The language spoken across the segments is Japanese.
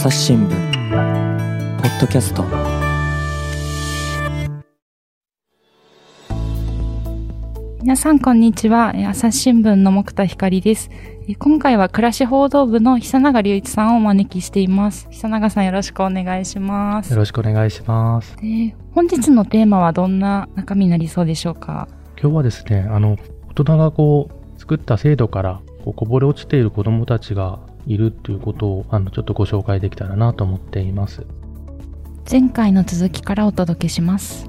朝日新聞ポッドキャスト。皆さんこんにちは。えー朝日新聞の木田光です。えー今回は暮らし報道部の久永隆一さんをお招きしています。久永さんよろしくお願いします。よろしくお願いします。で本日のテーマはどんな中身になりそうでしょうか？今日はですね、あの、大人がこう、作った制度からこぼれ落ちている子供たちがいるっていうことを、あの、ちょっとご紹介できたらなと思っています。前回の続きからお届けします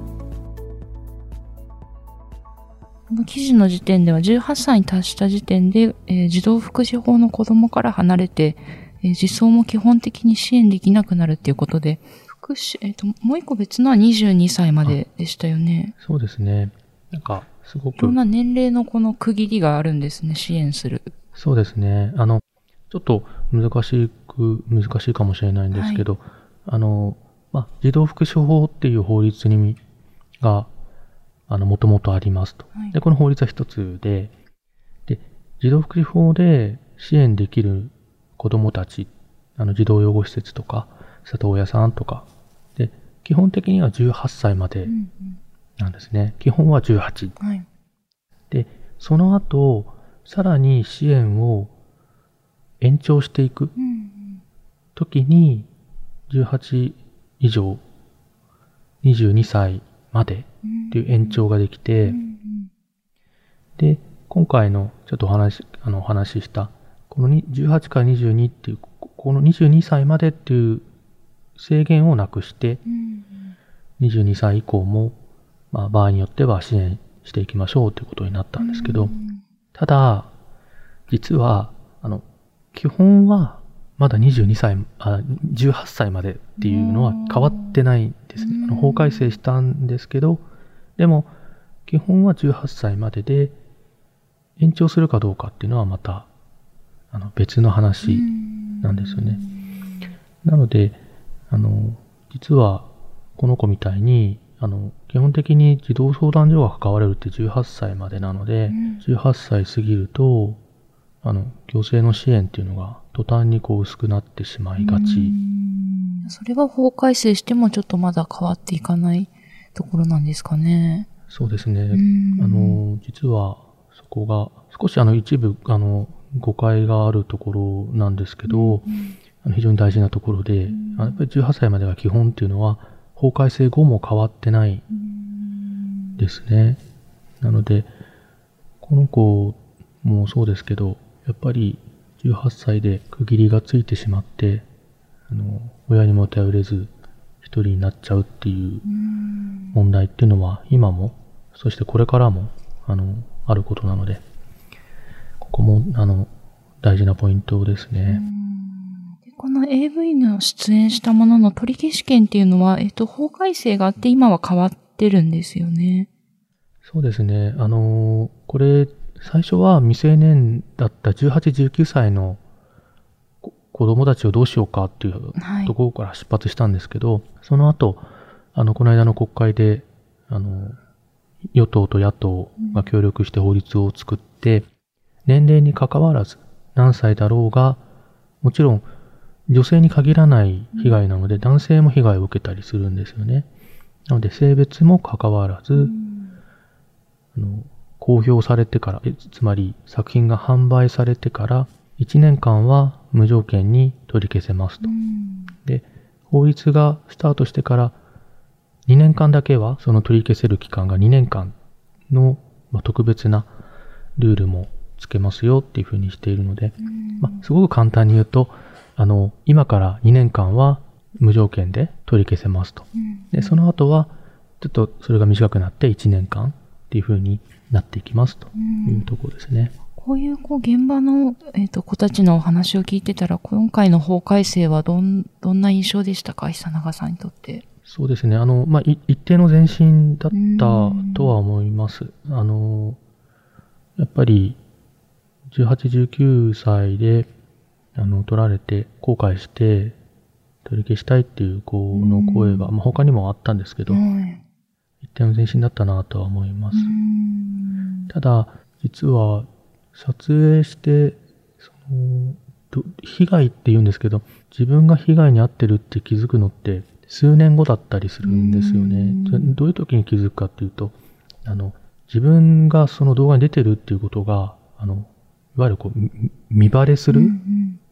この記事の時点では18歳に達した時点で、えー児童福祉法の子供から離れて、えー自走も基本的に支援できなくなるっていうことで、福祉、えっ、と、もう一個別のは22歳まででしたよね。そうですね。なんか、すごくいろん、な年齢のこの区切りがあるんですね、支援する。そうですね。あの、ちょっと難しく、難しいかもしれないんですけど、あの、まあ、児童福祉法っていう法律に、が、あの、もともとありますと。はいで、この法律は一つで、で、児童福祉法で支援できる子供たち、あの、児童養護施設とか、里親さんとか、で、基本的には18歳までうんなんですね。基本は18。うんはい。で、その後、さらに支援を延長していく時に、18以上、22歳までっていう延長ができて、で、今回のちょっとお話、あの、お話しした、この18から22っていう、この22歳までっていう制限をなくして、22歳以降も、まあ、場合によっては支援していきましょうということになったんですけど、ただ、実は、あの、基本はまだ22歳、あ18歳までっていうのは変わってないんですね。あの法改正したんですけど、でも、基本は18歳までで、延長するかどうかっていうのはまた、あの、別の話なんですよね。なので、あの、実は、この子みたいに、あの、基本的に児童相談所が関われるって18歳までなので、うん18歳過ぎると、あの、行政の支援っていうのが途端にこう薄くなってしまいがち。うんそれは法改正してもちょっとまだ変わっていかないところなんですかね。そうですね。うんあの、実はそこが、少しあの一部、あの、誤解があるところなんですけど、あの非常に大事なところで、やっぱり18歳までが基本っていうのは、法改正後も変わってないですね。なので、この子もそうですけど、やっぱり18歳で区切りがついてしまって、あの、親にも頼れず一人になっちゃうっていううん問題っていうのは今も、そしてこれからも、あの、あることなので、ここも、あの、大事なポイントですね。でこの AV の出演したものの取り消し権っていうのは、えっと、法改正があって今は変わってるんですよね。そうですね。あの、これ、最初は未成年だった18、19歳のこ子供たちをどうしようかっていうはい。ところから出発したんですけど、その後、あの、この間の国会で、あの、与党と野党が協力して法律を作って、年齢に関わらず、何歳だろうが、もちろん、女性に限らない被害なので、男性も被害を受けたりするんですよね。なので、性別も関わらず、あの公表されてから、えつまり作品が販売されてから1年間は無条件に取り消せますと。で、法律がスタートしてから2年間だけはその取り消せる期間が2年間の、まあ、特別なルールもつけますよっていうふうにしているので、まあ、すごく簡単に言うと、あの、今から2年間は無条件で取り消せますと。で、その後は、ちょっとそれが短くなって1年間っていう風になっていきますというところですね。こういう、こう、現場の、えっ、と、子たちのお話を聞いてたら、今回の法改正はどん、どんな印象でしたか？久永さんにとって。そうですね。あの、まあ、い一定の前進だったとは思います。あの、やっぱり、18、19歳で、あの、取られて、後悔して、取り消したいっていう子の声は、まあ、他にもあったんですけど、はい一定の前進だったなとは思います。うんただ、実は、撮影して、その、ど被害って言うんですけど、自分が被害に遭ってるって気づくのって数年後だったりするんですよね。どういう時に気づくかっていうと、あの、自分がその動画に出てるっていうことが、あの、いわゆるこう、み見バレする、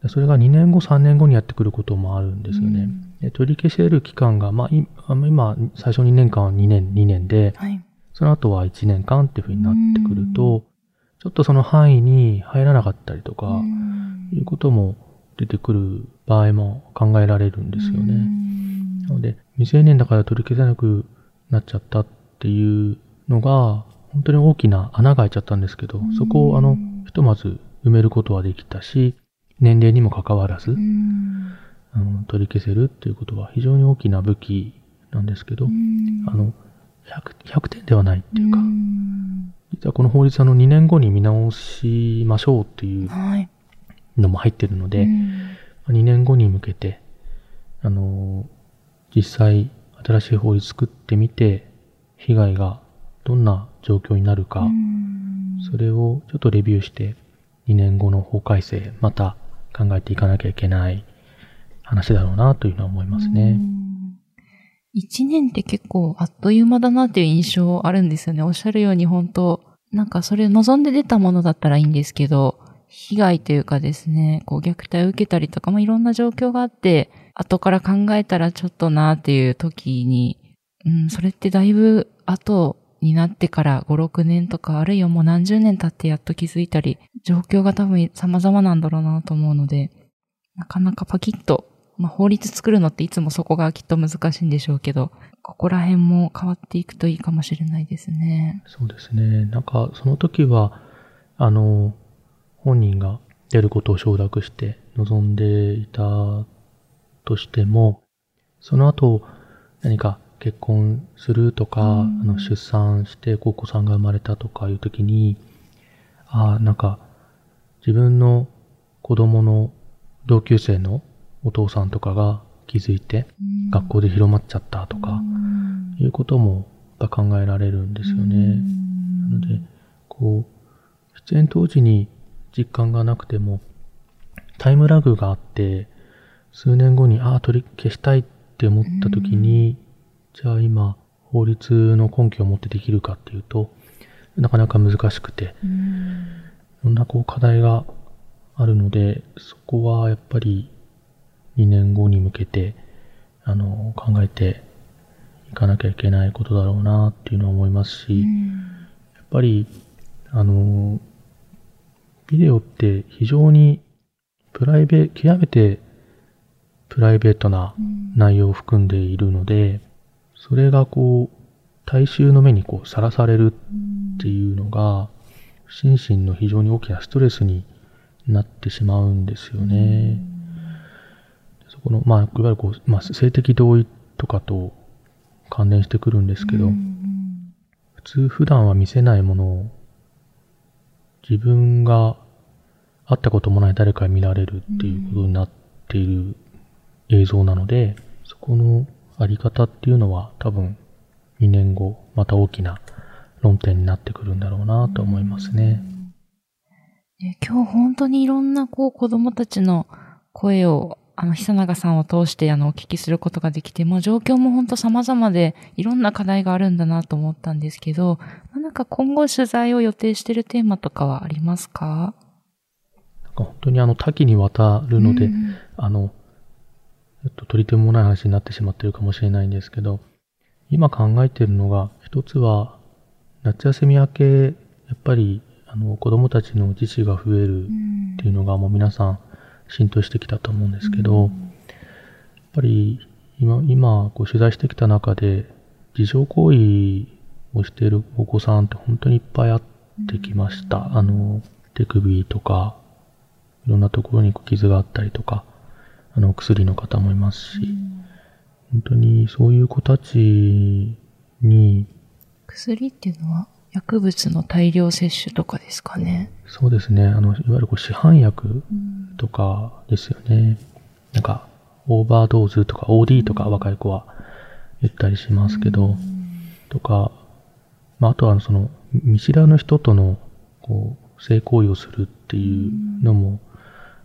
それが2年後、3年後にやってくることもあるんですよね。で取り消せる期間が、まあ、今、最初2年間は2年、2年で、はい。その後は1年間っていうふうになってくると、ちょっとその範囲に入らなかったりとか、いうことも出てくる場合も考えられるんですよね。なので、未成年だから取り消せなくなっちゃったっていうのが、本当に大きな穴が開いちゃったんですけど、そこをあの、ひとまず埋めることはできたし、年齢にもかかわらず、あの取り消せるっていうことは非常に大きな武器なんですけど、あの、100, 100点ではないっていうか、実はこの法律あの2年後に見直しましょうっていうはい。のも入ってるので、2年後に向けて、あの、実際新しい法律作ってみて、被害がどんな状況になるか、それをちょっとレビューして、2年後の法改正、また考えていかなきゃいけない話だろうなというのは思いますね。一年って結構あっという間だなっていう印象あるんですよね。おっしゃるように本当なんかそれ望んで出たものだったらいいんですけど、被害というかですね、こう虐待を受けたりとか、まあ、いろんな状況があって、後から考えたらちょっとなっていう時に、うん、それってだいぶ後になってから5、6年とか、あるいはもう何十年経ってやっと気づいたり、状況が多分様々なんだろうなと思うので、なかなかパキッと、まあ、法律作るのっていつもそこがきっと難しいんでしょうけど、ここら辺も変わっていくといいかもしれないですね。そうですね。なんか、その時は、あの、本人が出ることを承諾して望んでいたとしても、その後、何か結婚するとか、あの出産してお子さんが生まれたとかいう時に、ああ、なんか、自分の子供の同級生のお父さんとかが気づいて、学校で広まっちゃったとか、いうことも考えられるんですよね。なので、こう、出演当時に実感がなくても、タイムラグがあって、数年後に、ああ、取り消したいって思った時に、じゃあ今、法律の根拠を持ってできるかっていうと、なかなか難しくて、いろんなこう課題があるので、そこはやっぱり2年後に向けて、あの、考えていかなきゃいけないことだろうなっていうのは思いますし、やっぱり、あの、ビデオって非常にプライベ極めてプライベートな内容を含んでいるので、それがこう、大衆の目にこうさらされるっていうのが、心身の非常に大きなストレスになってしまうんですよね。そこの、まあ、いわゆるこう、まあ、性的同意とかと関連してくるんですけど、普通普段は見せないものを自分が会ったこともない誰かに見られるっていうことになっている映像なので、そこのあり方っていうのは多分2年後また大きな論点になってくるんだろうなと思いますね。ね今日本当にいろんなこう子供たちの声をあの、久永さんを通してあの、お聞きすることができて、もう状況も本当様々で、いろんな課題があるんだなと思ったんですけど、まあなんか今後取材を予定しているテーマとかはありますか？なんか本当にあの多岐にわたるので、うん。あの、っと取り留めもない話になってしまってるかもしれないんですけど、今考えているのが、一つは、夏休み明け、やっぱり、あの、子供たちの自死が増えるっていうのがもう皆さん浸透してきたと思うんですけど、やっぱり今、今、こう取材してきた中で、自傷行為をしているお子さんって本当にいっぱいあってきました。あの、手首とか、いろんなところに傷があったりとか、あの、薬の方もいますし、本当にそういう子たちに、薬っていうのは薬物の大量摂取とかですかね。そうですね、あの、いわゆるこう市販薬とかですよね。なんか、オーバードーズとか OD とか若い子は言ったりしますけど、とか、まあ、あとはその、見知らぬ人との、こう、性行為をするっていうのも、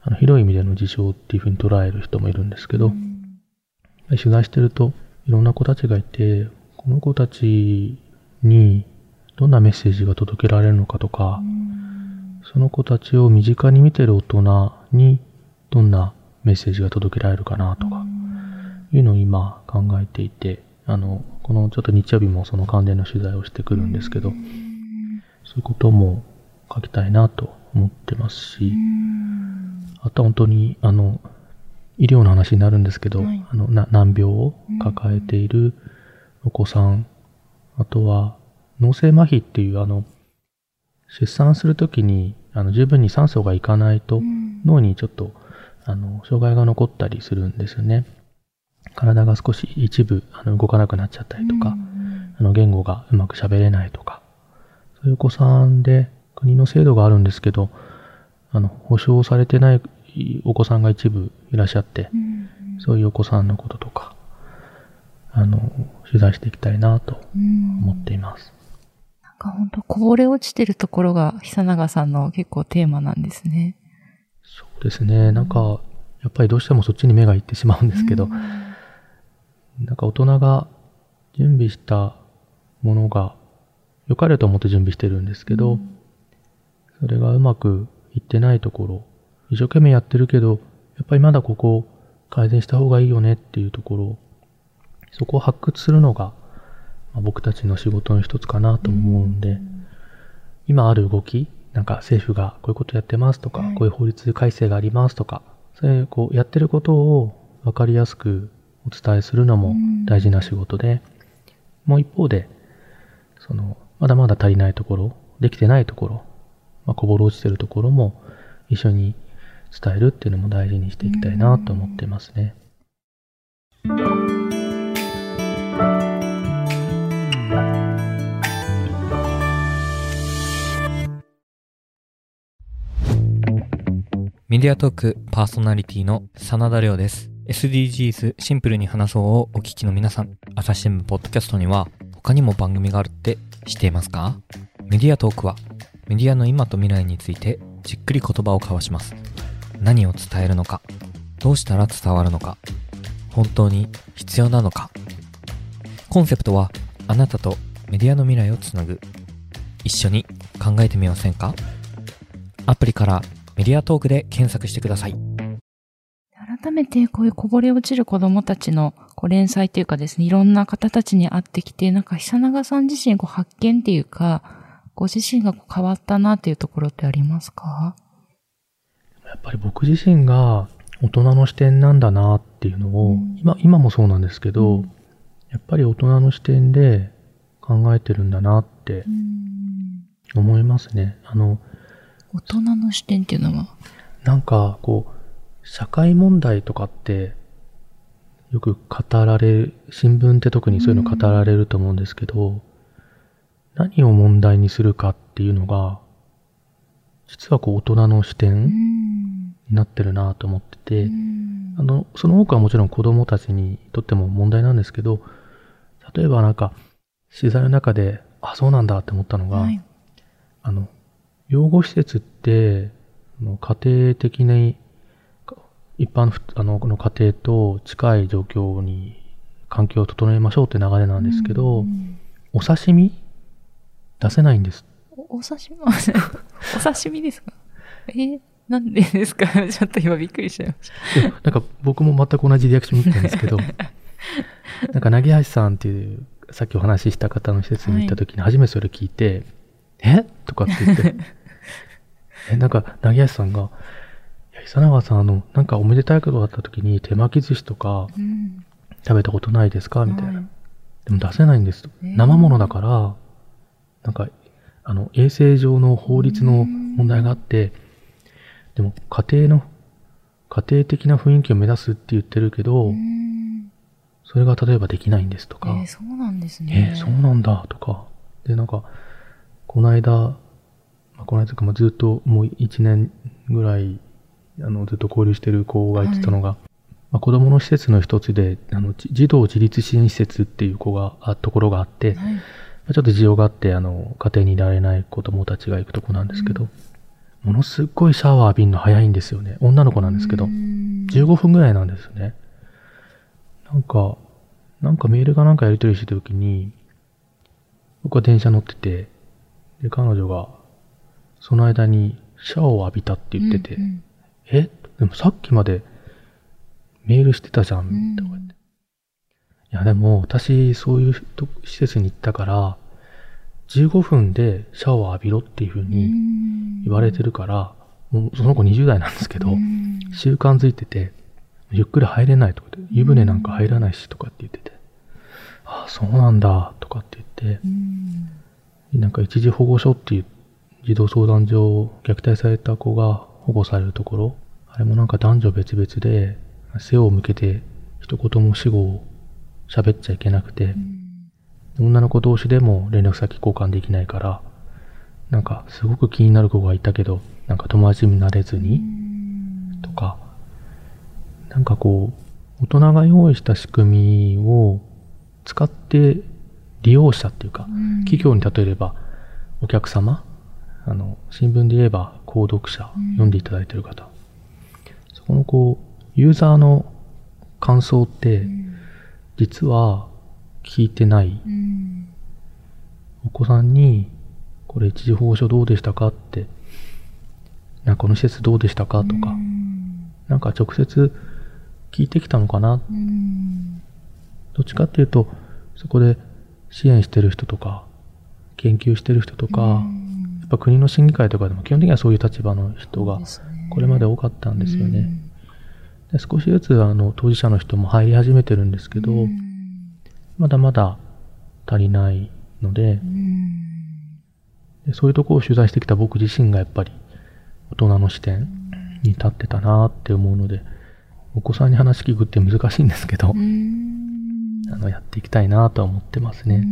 あの広い意味での自傷っていうふうに捉える人もいるんですけど、取材してるといろんな子たちがいて、この子たちにどんなメッセージが届けられるのかとか、その子たちを身近に見てる大人にどんなメッセージが届けられるかなとか、いうのを今考えていて、あの、このちょっと日曜日もその関連の取材をしてくるんですけど、そういうことも書きたいなと思ってますし、あとは本当に、あの、医療の話になるんですけど、はい。あのな難病を抱えているお子さん、あとは脳性麻痺っていうあの出産するときにあの十分に酸素がいかないと脳にちょっとあの障害が残ったりするんですよね。体が少し一部あの動かなくなっちゃったりとか、あの言語がうまく喋れないとか、そういうお子さんで国の制度があるんですけど、あの保証されてないお子さんが一部いらっしゃって、そういうお子さんのこととか、あの、取材していきたいなと思っています。なんか本当こぼれ落ちてるところが久永さんの結構テーマなんですね。そうですね。なんか、やっぱりどうしてもそっちに目がいってしまうんですけど、なんか大人が準備したものが良かれと思って準備してるんですけど、それがうまくいってないところ、一生懸命やってるけど、やっぱりまだここ改善した方がいいよねっていうところ、そこを発掘するのが、まあ僕たちの仕事の一つかなと思うんで、今ある動き、なんか政府がこういうことやってますとか、こういう法律改正がありますとか、そういうこうやってることを分かりやすくお伝えするのも大事な仕事で、もう一方で、その、まだまだ足りないところ、できてないところ、まあ、こぼれ落ちてるところも一緒に伝えるっていうのも大事にしていきたいなと思ってますね。メディアトークパーソナリティの真田亮です。SDGs シンプルに話そうをお聞きの皆さん、朝日新聞ポッドキャストには他にも番組があるって知っていますか？メディアトークはメディアの今と未来についてじっくり言葉を交わします。何を伝えるのか、どうしたら伝わるのか、本当に必要なのか。コンセプトはあなたとメディアの未来をつなぐ。一緒に考えてみませんか？アプリからメディアトークで検索してください。改めてこういうこぼれ落ちる子供たちのこう連載っていうかですね、いろんな方たちに会ってきて、なんか久永さん自身こう発見っていうか、ご自身が変わったなっていうところってありますか？やっぱり僕自身が大人の視点なんだなっていうのを、今、今もそうなんですけど、やっぱり大人の視点で考えてるんだなって思いますね。あの、大人の視点っていうのは、なんか、こう、社会問題とかって、よく語られる、新聞って特にそういうの語られると思うんですけど、何を問題にするかっていうのが、実はこう大人の視点になってるなと思ってて、あの、その多くはもちろん子供たちにとっても問題なんですけど、例えばなんか、取材の中で、あ、そうなんだって思ったのが、はい。あの、養護施設って、家庭的に、か一般あのこの家庭と近い状況に環境を整えましょうって流れなんですけど、お刺身出せないんです。おお刺身 お刺身ですか？えーなんでですか？ちょっと今びっくりしちゃいました。なんか僕も全く同じリアクションに言ったんですけど、なんか、なぎはしさんっていう、さっきお話しした方の施設に行った時に初めてそれ聞いて、え？とかって言って、え、なんか、なぎはしさんが、いや、久永さん、あの、なんかおめでたいことがあった時に手巻き寿司とかうん。食べたことないですか？みたいな。はいでも出せないんですと。えー生物だから、なんか、あの、衛生上の法律の問題があって、でも家庭の、家庭的な雰囲気を目指すって言ってるけど、うんそれが例えばできないんですとか、えーそうなんですえね。ーそうなんだとか、で、なんか、この間、まあ、この間か、まあずっともう一年ぐらい、あの、ずっと交流してる子が言ってたのが、まあ、子供の施設の一つで、あの、じ児童自立支援施設っていう子が、あ、ところがあって、はい。まあちょっと事情があって、あの、家庭にいられない子供たちが行くとこなんですけど、ものすっごいシャワー浴びるの早いんですよね。女の子なんですけど。15分ぐらいなんですよね。なんか、なんかメールがなんかやり取りしてた時に、僕は電車乗ってて、で、彼女が、その間にシャワーを浴びたって言ってて、うんうんえ？でもさっきまでメールしてたじゃん、とか言って。いや、でも私、そういうと施設に行ったから、15分でシャワー浴びろっていう風に言われてるから、もうその子20代なんですけど、うん。習慣づいてて、ゆっくり入れないとかって、湯船なんか入らないしとかって言ってて、ああ、そうなんだ、とかって言って、うん。なんか一時保護所っていう児童相談所、虐待された子が保護されるところ、あれもなんか男女別々で、背を向けて一言も死後を喋っちゃいけなくて、女の子同士でも連絡先交換できないから、なんかすごく気になる子がいたけど、なんか友達になれずに、とか、なんかこう、大人が用意した仕組みを使って利用者っていうか、企業に例えればお客様、あの、新聞で言えば購読者、読んでいただいている方、そこのこう、ユーザーの感想って、実は聞いてない。うん。お子さんに、これ一時保護所どうでしたかって、なんかこの施設どうでしたかとか、なんか直接聞いてきたのかな。うん。どっちかっていうと、そこで支援してる人とか、研究してる人とか、やっぱ国の審議会とかでも基本的にはそういう立場の人がこれまで多かったんですよね。で少しずつあの当事者の人も入り始めてるんですけど、うん。まだまだ足りないのでうん。でそういうところを取材してきた僕自身がやっぱり大人の視点に立ってたなって思うので、お子さんに話聞くって難しいんですけど、うん。あのやっていきたいなとは思ってますね。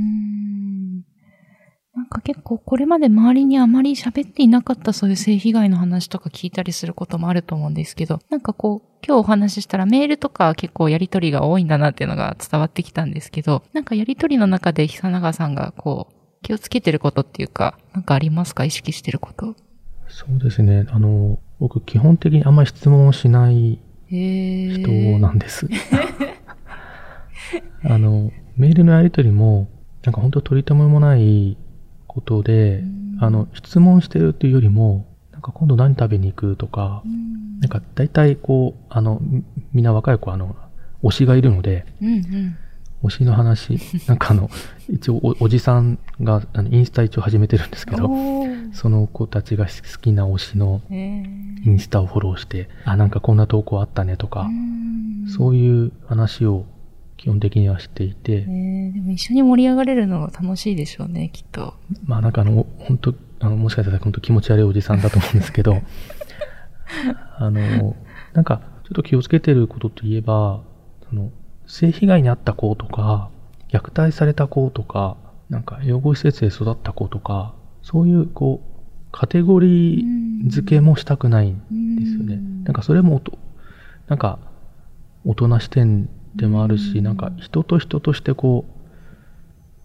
うんなんか結構これまで周りにあまり喋っていなかったそういう性被害の話とか聞いたりすることもあると思うんですけど、なんかこう、今日お話ししたらメールとか結構やりとりが多いんだなっていうのが伝わってきたんですけど、なんかやりとりの中で久永さんがこう、気をつけてることっていうか、なんかありますか？意識してること。そうですね。あの、僕基本的にあんまり質問をしない人なんです。あの、メールのやり取りも、なんか本当取り留めもないことで、あの、質問してるっていうよりも、なんか今度何食べに行くとか、なんか大体こう、あの、みみんな若い子あの、推しがいるので、うんうん。推しの話、なんかあの、一応おおじさんがあのインスタ一応始めてるんですけど、その子たちが好きな推しのインスタをフォローして、あ、なんかこんな投稿あったねとか、うん。そういう話を基本的にはしていて、えーでも一緒に盛り上がれるのが楽しいでしょうね、きっと。まあなんかあの、本当あの、もしかしたら本当気持ち悪いおじさんだと思うんですけど、あの、なんかちょっと気をつけてることといえば、その、性被害に遭った子とか、虐待された子とか、なんか養護施設で育った子とか、そういうこう、カテゴリー付けもしたくないんですよね。なんかそれもなんか大人視点でもあるし、なんか人と人としてこう、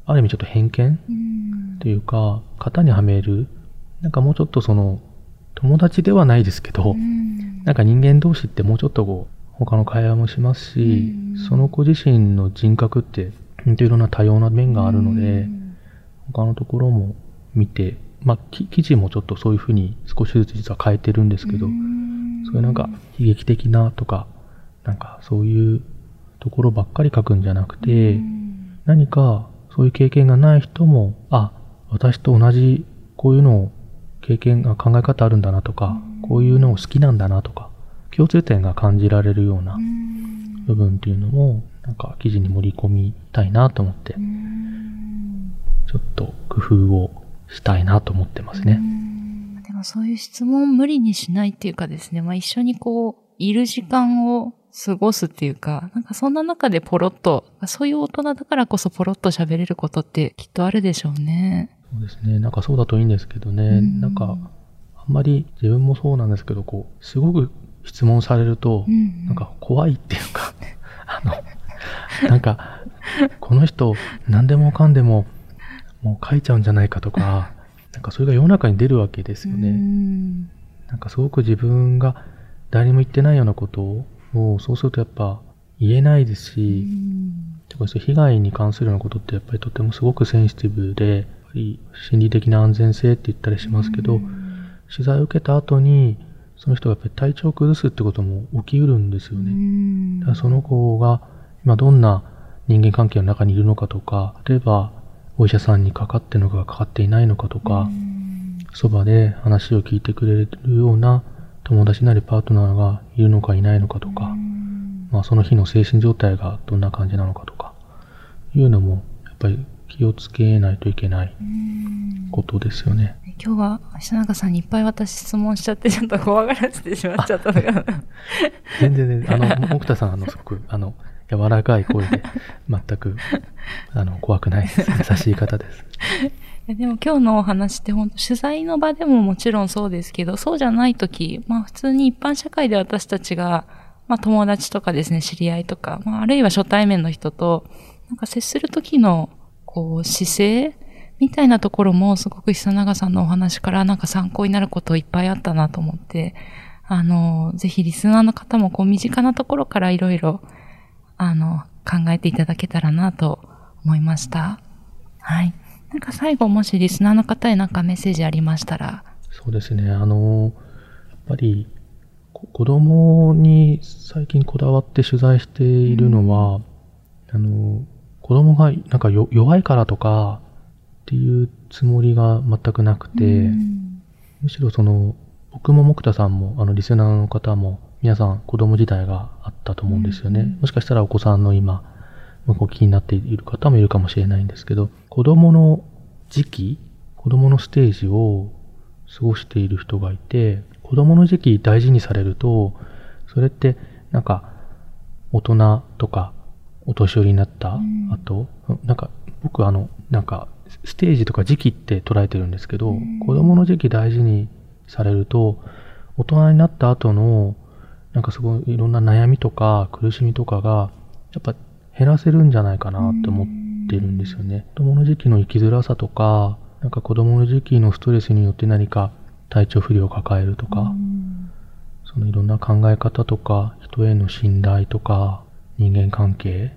ある意味ちょっと偏見うん。っていうか、型にはめる、なんかもうちょっとその、友達ではないですけど、うん。なんか人間同士ってもうちょっとこう、他の会話もしますし、その子自身の人格って、本当いろんな多様な面があるので、他のところも見て、まあ、き記事もちょっとそういうふうに少しずつ実は変えてるんですけど、そういうなんか悲劇的なとか、なんかそういうところばっかり書くんじゃなくて、何かそういう経験がない人も、あ、私と同じこういうのを経験が考え方あるんだなとか、こういうのを好きなんだなとか、共通点が感じられるような部分っていうのも、なんか記事に盛り込みたいなと思って、ちょっと工夫をしたいなと思ってますね。でもそういう質問を無理にしないっていうかですね、まあ一緒にこう、いる時間を過ごすっていうか、なんかそんな中でポロッと、そういう大人だからこそポロッと喋れることってきっとあるでしょうね。そうですね。なんかそうだといいんですけどね。んなんか、あんまり自分もそうなんですけど、こう、すごく質問されると、うんなんか怖いっていうか、あの、なんか、この人、何でもかんでも、もう書いちゃうんじゃないかとか、なんかそれが世の中に出るわけですようね。んなんかすごく自分が誰にも言ってないようなことを、そうするとやっぱ言えないですし、特に被害に関するようなことってやっぱりとてもすごくセンシティブで、やっぱり心理的な安全性って言ったりしますけど、取材を受けた後に、その人がやっぱり体調を崩すってことも起きうるんですよね。だからその子が今どんな人間関係の中にいるのかとか、例えばお医者さんにかかってるのかかかっていないのかとか、そばで話を聞いてくれるような友達なりパートナーがいるのかいないのかとか、まあその日の精神状態がどんな感じなのかとか、いうのもやっぱり気をつけないといけないことですよね。今日は久永さんにいっぱい私質問しちゃってちょっと怖がらせてしまっちゃったの。全然あの、木田さん、あの、すごく、あの、柔らかい声で、全く、あの、怖くない。優しい方です。でも今日のお話って本当取材の場でももちろんそうですけど、そうじゃない時、まあ普通に一般社会で私たちが、まあ友達とかですね、知り合いとか、まああるいは初対面の人と、なんか接する時の、こう、姿勢みたいなところもすごく久永さんのお話からなんか参考になることいっぱいあったなと思って、あの、ぜひリスナーの方もこう身近なところからいろいろ、あの、考えていただけたらなと思いました。はい。なんか最後もしリスナーの方へなんかメッセージありましたら。そうですね。あの、やっぱり子供に最近こだわって取材しているのは、うん、あの、子供がなんか弱いからとか、っていうつもりが全くなくて、うん、むしろその、僕も木田さんも、あの、リスナーの方も、皆さん子供時代があったと思うんですよね。うん、もしかしたらお子さんの今、ご気になっている方もいるかもしれないんですけど、子供の時期、子供のステージを過ごしている人がいて、子供の時期大事にされると、それってなんか大人とかお年寄りになった後、うん、なんか僕あの、なんかステージとか時期って捉えてるんですけど、子供の時期大事にされると、大人になった後の、なんかすごいいろんな悩みとか苦しみとかが、やっぱ減らせるんじゃないかなって思ってるんですよね。子供の時期の生きづらさとか、なんか子供の時期のストレスによって何か体調不良を抱えるとか、そのいろんな考え方とか、人への信頼とか、人間関係、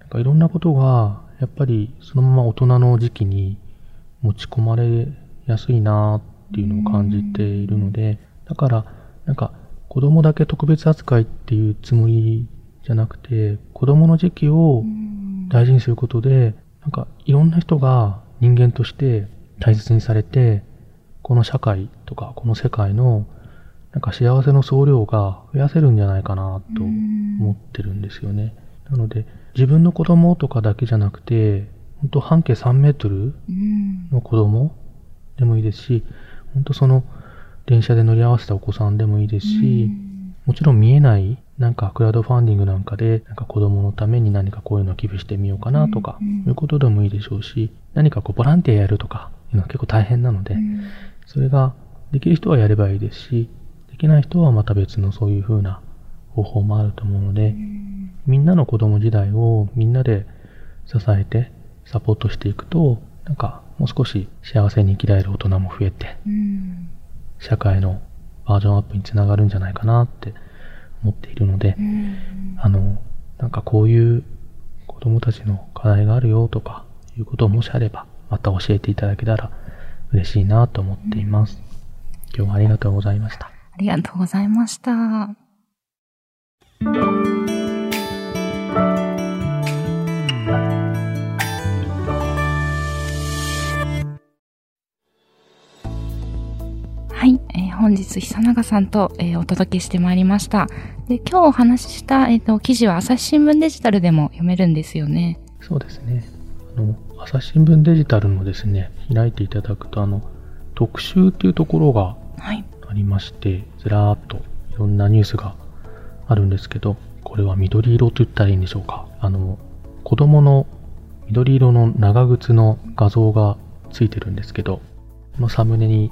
なんかいろんなことがやっぱりそのまま大人の時期に持ち込まれやすいなっていうのを感じているので、だからなんか子供だけ特別扱いっていうつもりじゃなくて、子供の時期を大事にすることで、なんかいろんな人が人間として大切にされて、この社会とかこの世界のなんか幸せの総量が増やせるんじゃないかなと思ってるんですよね。なので、自分の子供とかだけじゃなくて、本当半径3メートルの子供でもいいですし、本当その電車で乗り合わせたお子さんでもいいですし、もちろん見えないなんかクラウドファンディングなんかで、なんか子供のために何かこういうのを寄付してみようかなとか、いうことでもいいでしょうし、何かこうボランティアやるとか、いうのは結構大変なので、それができる人はやればいいですし、できない人はまた別のそういう風な方法もあると思うので、みんなの子供時代をみんなで支えてサポートしていくと、なんかもう少し幸せに生きられる大人も増えて、社会のバージョンアップにつながるんじゃないかなって思っているので、あの、なんかこういう子供たちの課題があるよとかいうことをもしあれば、また教えていただけたら嬉しいなと思っています。今日はありがとうございました。ありがとうございました。本日久永さんと、えー、お届けしてまいりました。で今日お話しした、えーと、記事は朝日新聞デジタルでも読めるんですよね。そうですね。あの朝日新聞デジタルのですね、開いていただくと、あの、特集っていうところがありまして、はい、ずらーっといろんなニュースがあるんですけど、これは緑色と言ったらいいんでしょうか。あの、子供の緑色の長靴の画像がついてるんですけど、このサムネに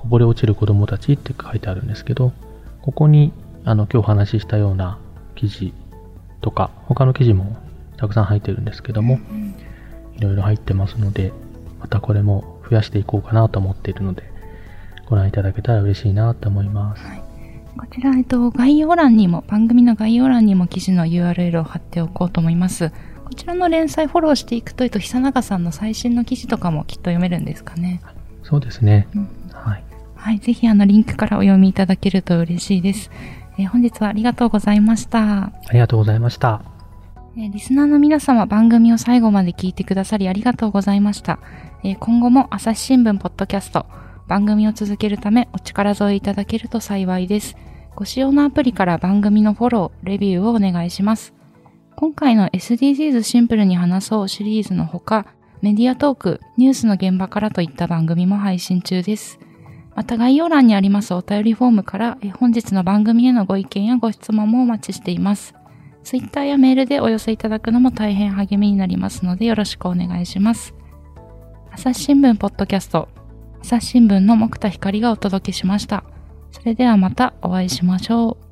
こぼれ落ちる子供たちって書いてあるんですけど、ここにあの今日お話ししたような記事とか、他の記事もたくさん入ってるんですけども、いろいろ入ってますので、またこれも増やしていこうかなと思っているので、ご覧いただけたら嬉しいなと思います。こちら、えっと、概要欄にも、番組の概要欄にも記事の URL を貼っておこうと思います。こちらの連載フォローしていくと、えっと、久永さんの最新の記事とかもきっと読めるんですかね。そうですね。うんはい。はい。ぜひ、あの、リンクからお読みいただけると嬉しいです。えー本日はありがとうございました。ありがとうございました。えーリスナーの皆様、番組を最後まで聞いてくださりありがとうございました。えー今後も朝日新聞ポッドキャスト、番組を続けるためお力添えいただけると幸いです。ご使用のアプリから番組のフォロー、レビューをお願いします。今回の SDGs シンプルに話そうシリーズのほか、メディアトーク、ニュースの現場からといった番組も配信中です。また概要欄にありますお便りフォームからえ本日の番組へのご意見やご質問もお待ちしています。ツイッターやメールでお寄せいただくのも大変励みになりますのでよろしくお願いします。朝日新聞ポッドキャスト、朝日新聞の木田光がお届けしました。それではまたお会いしましょう。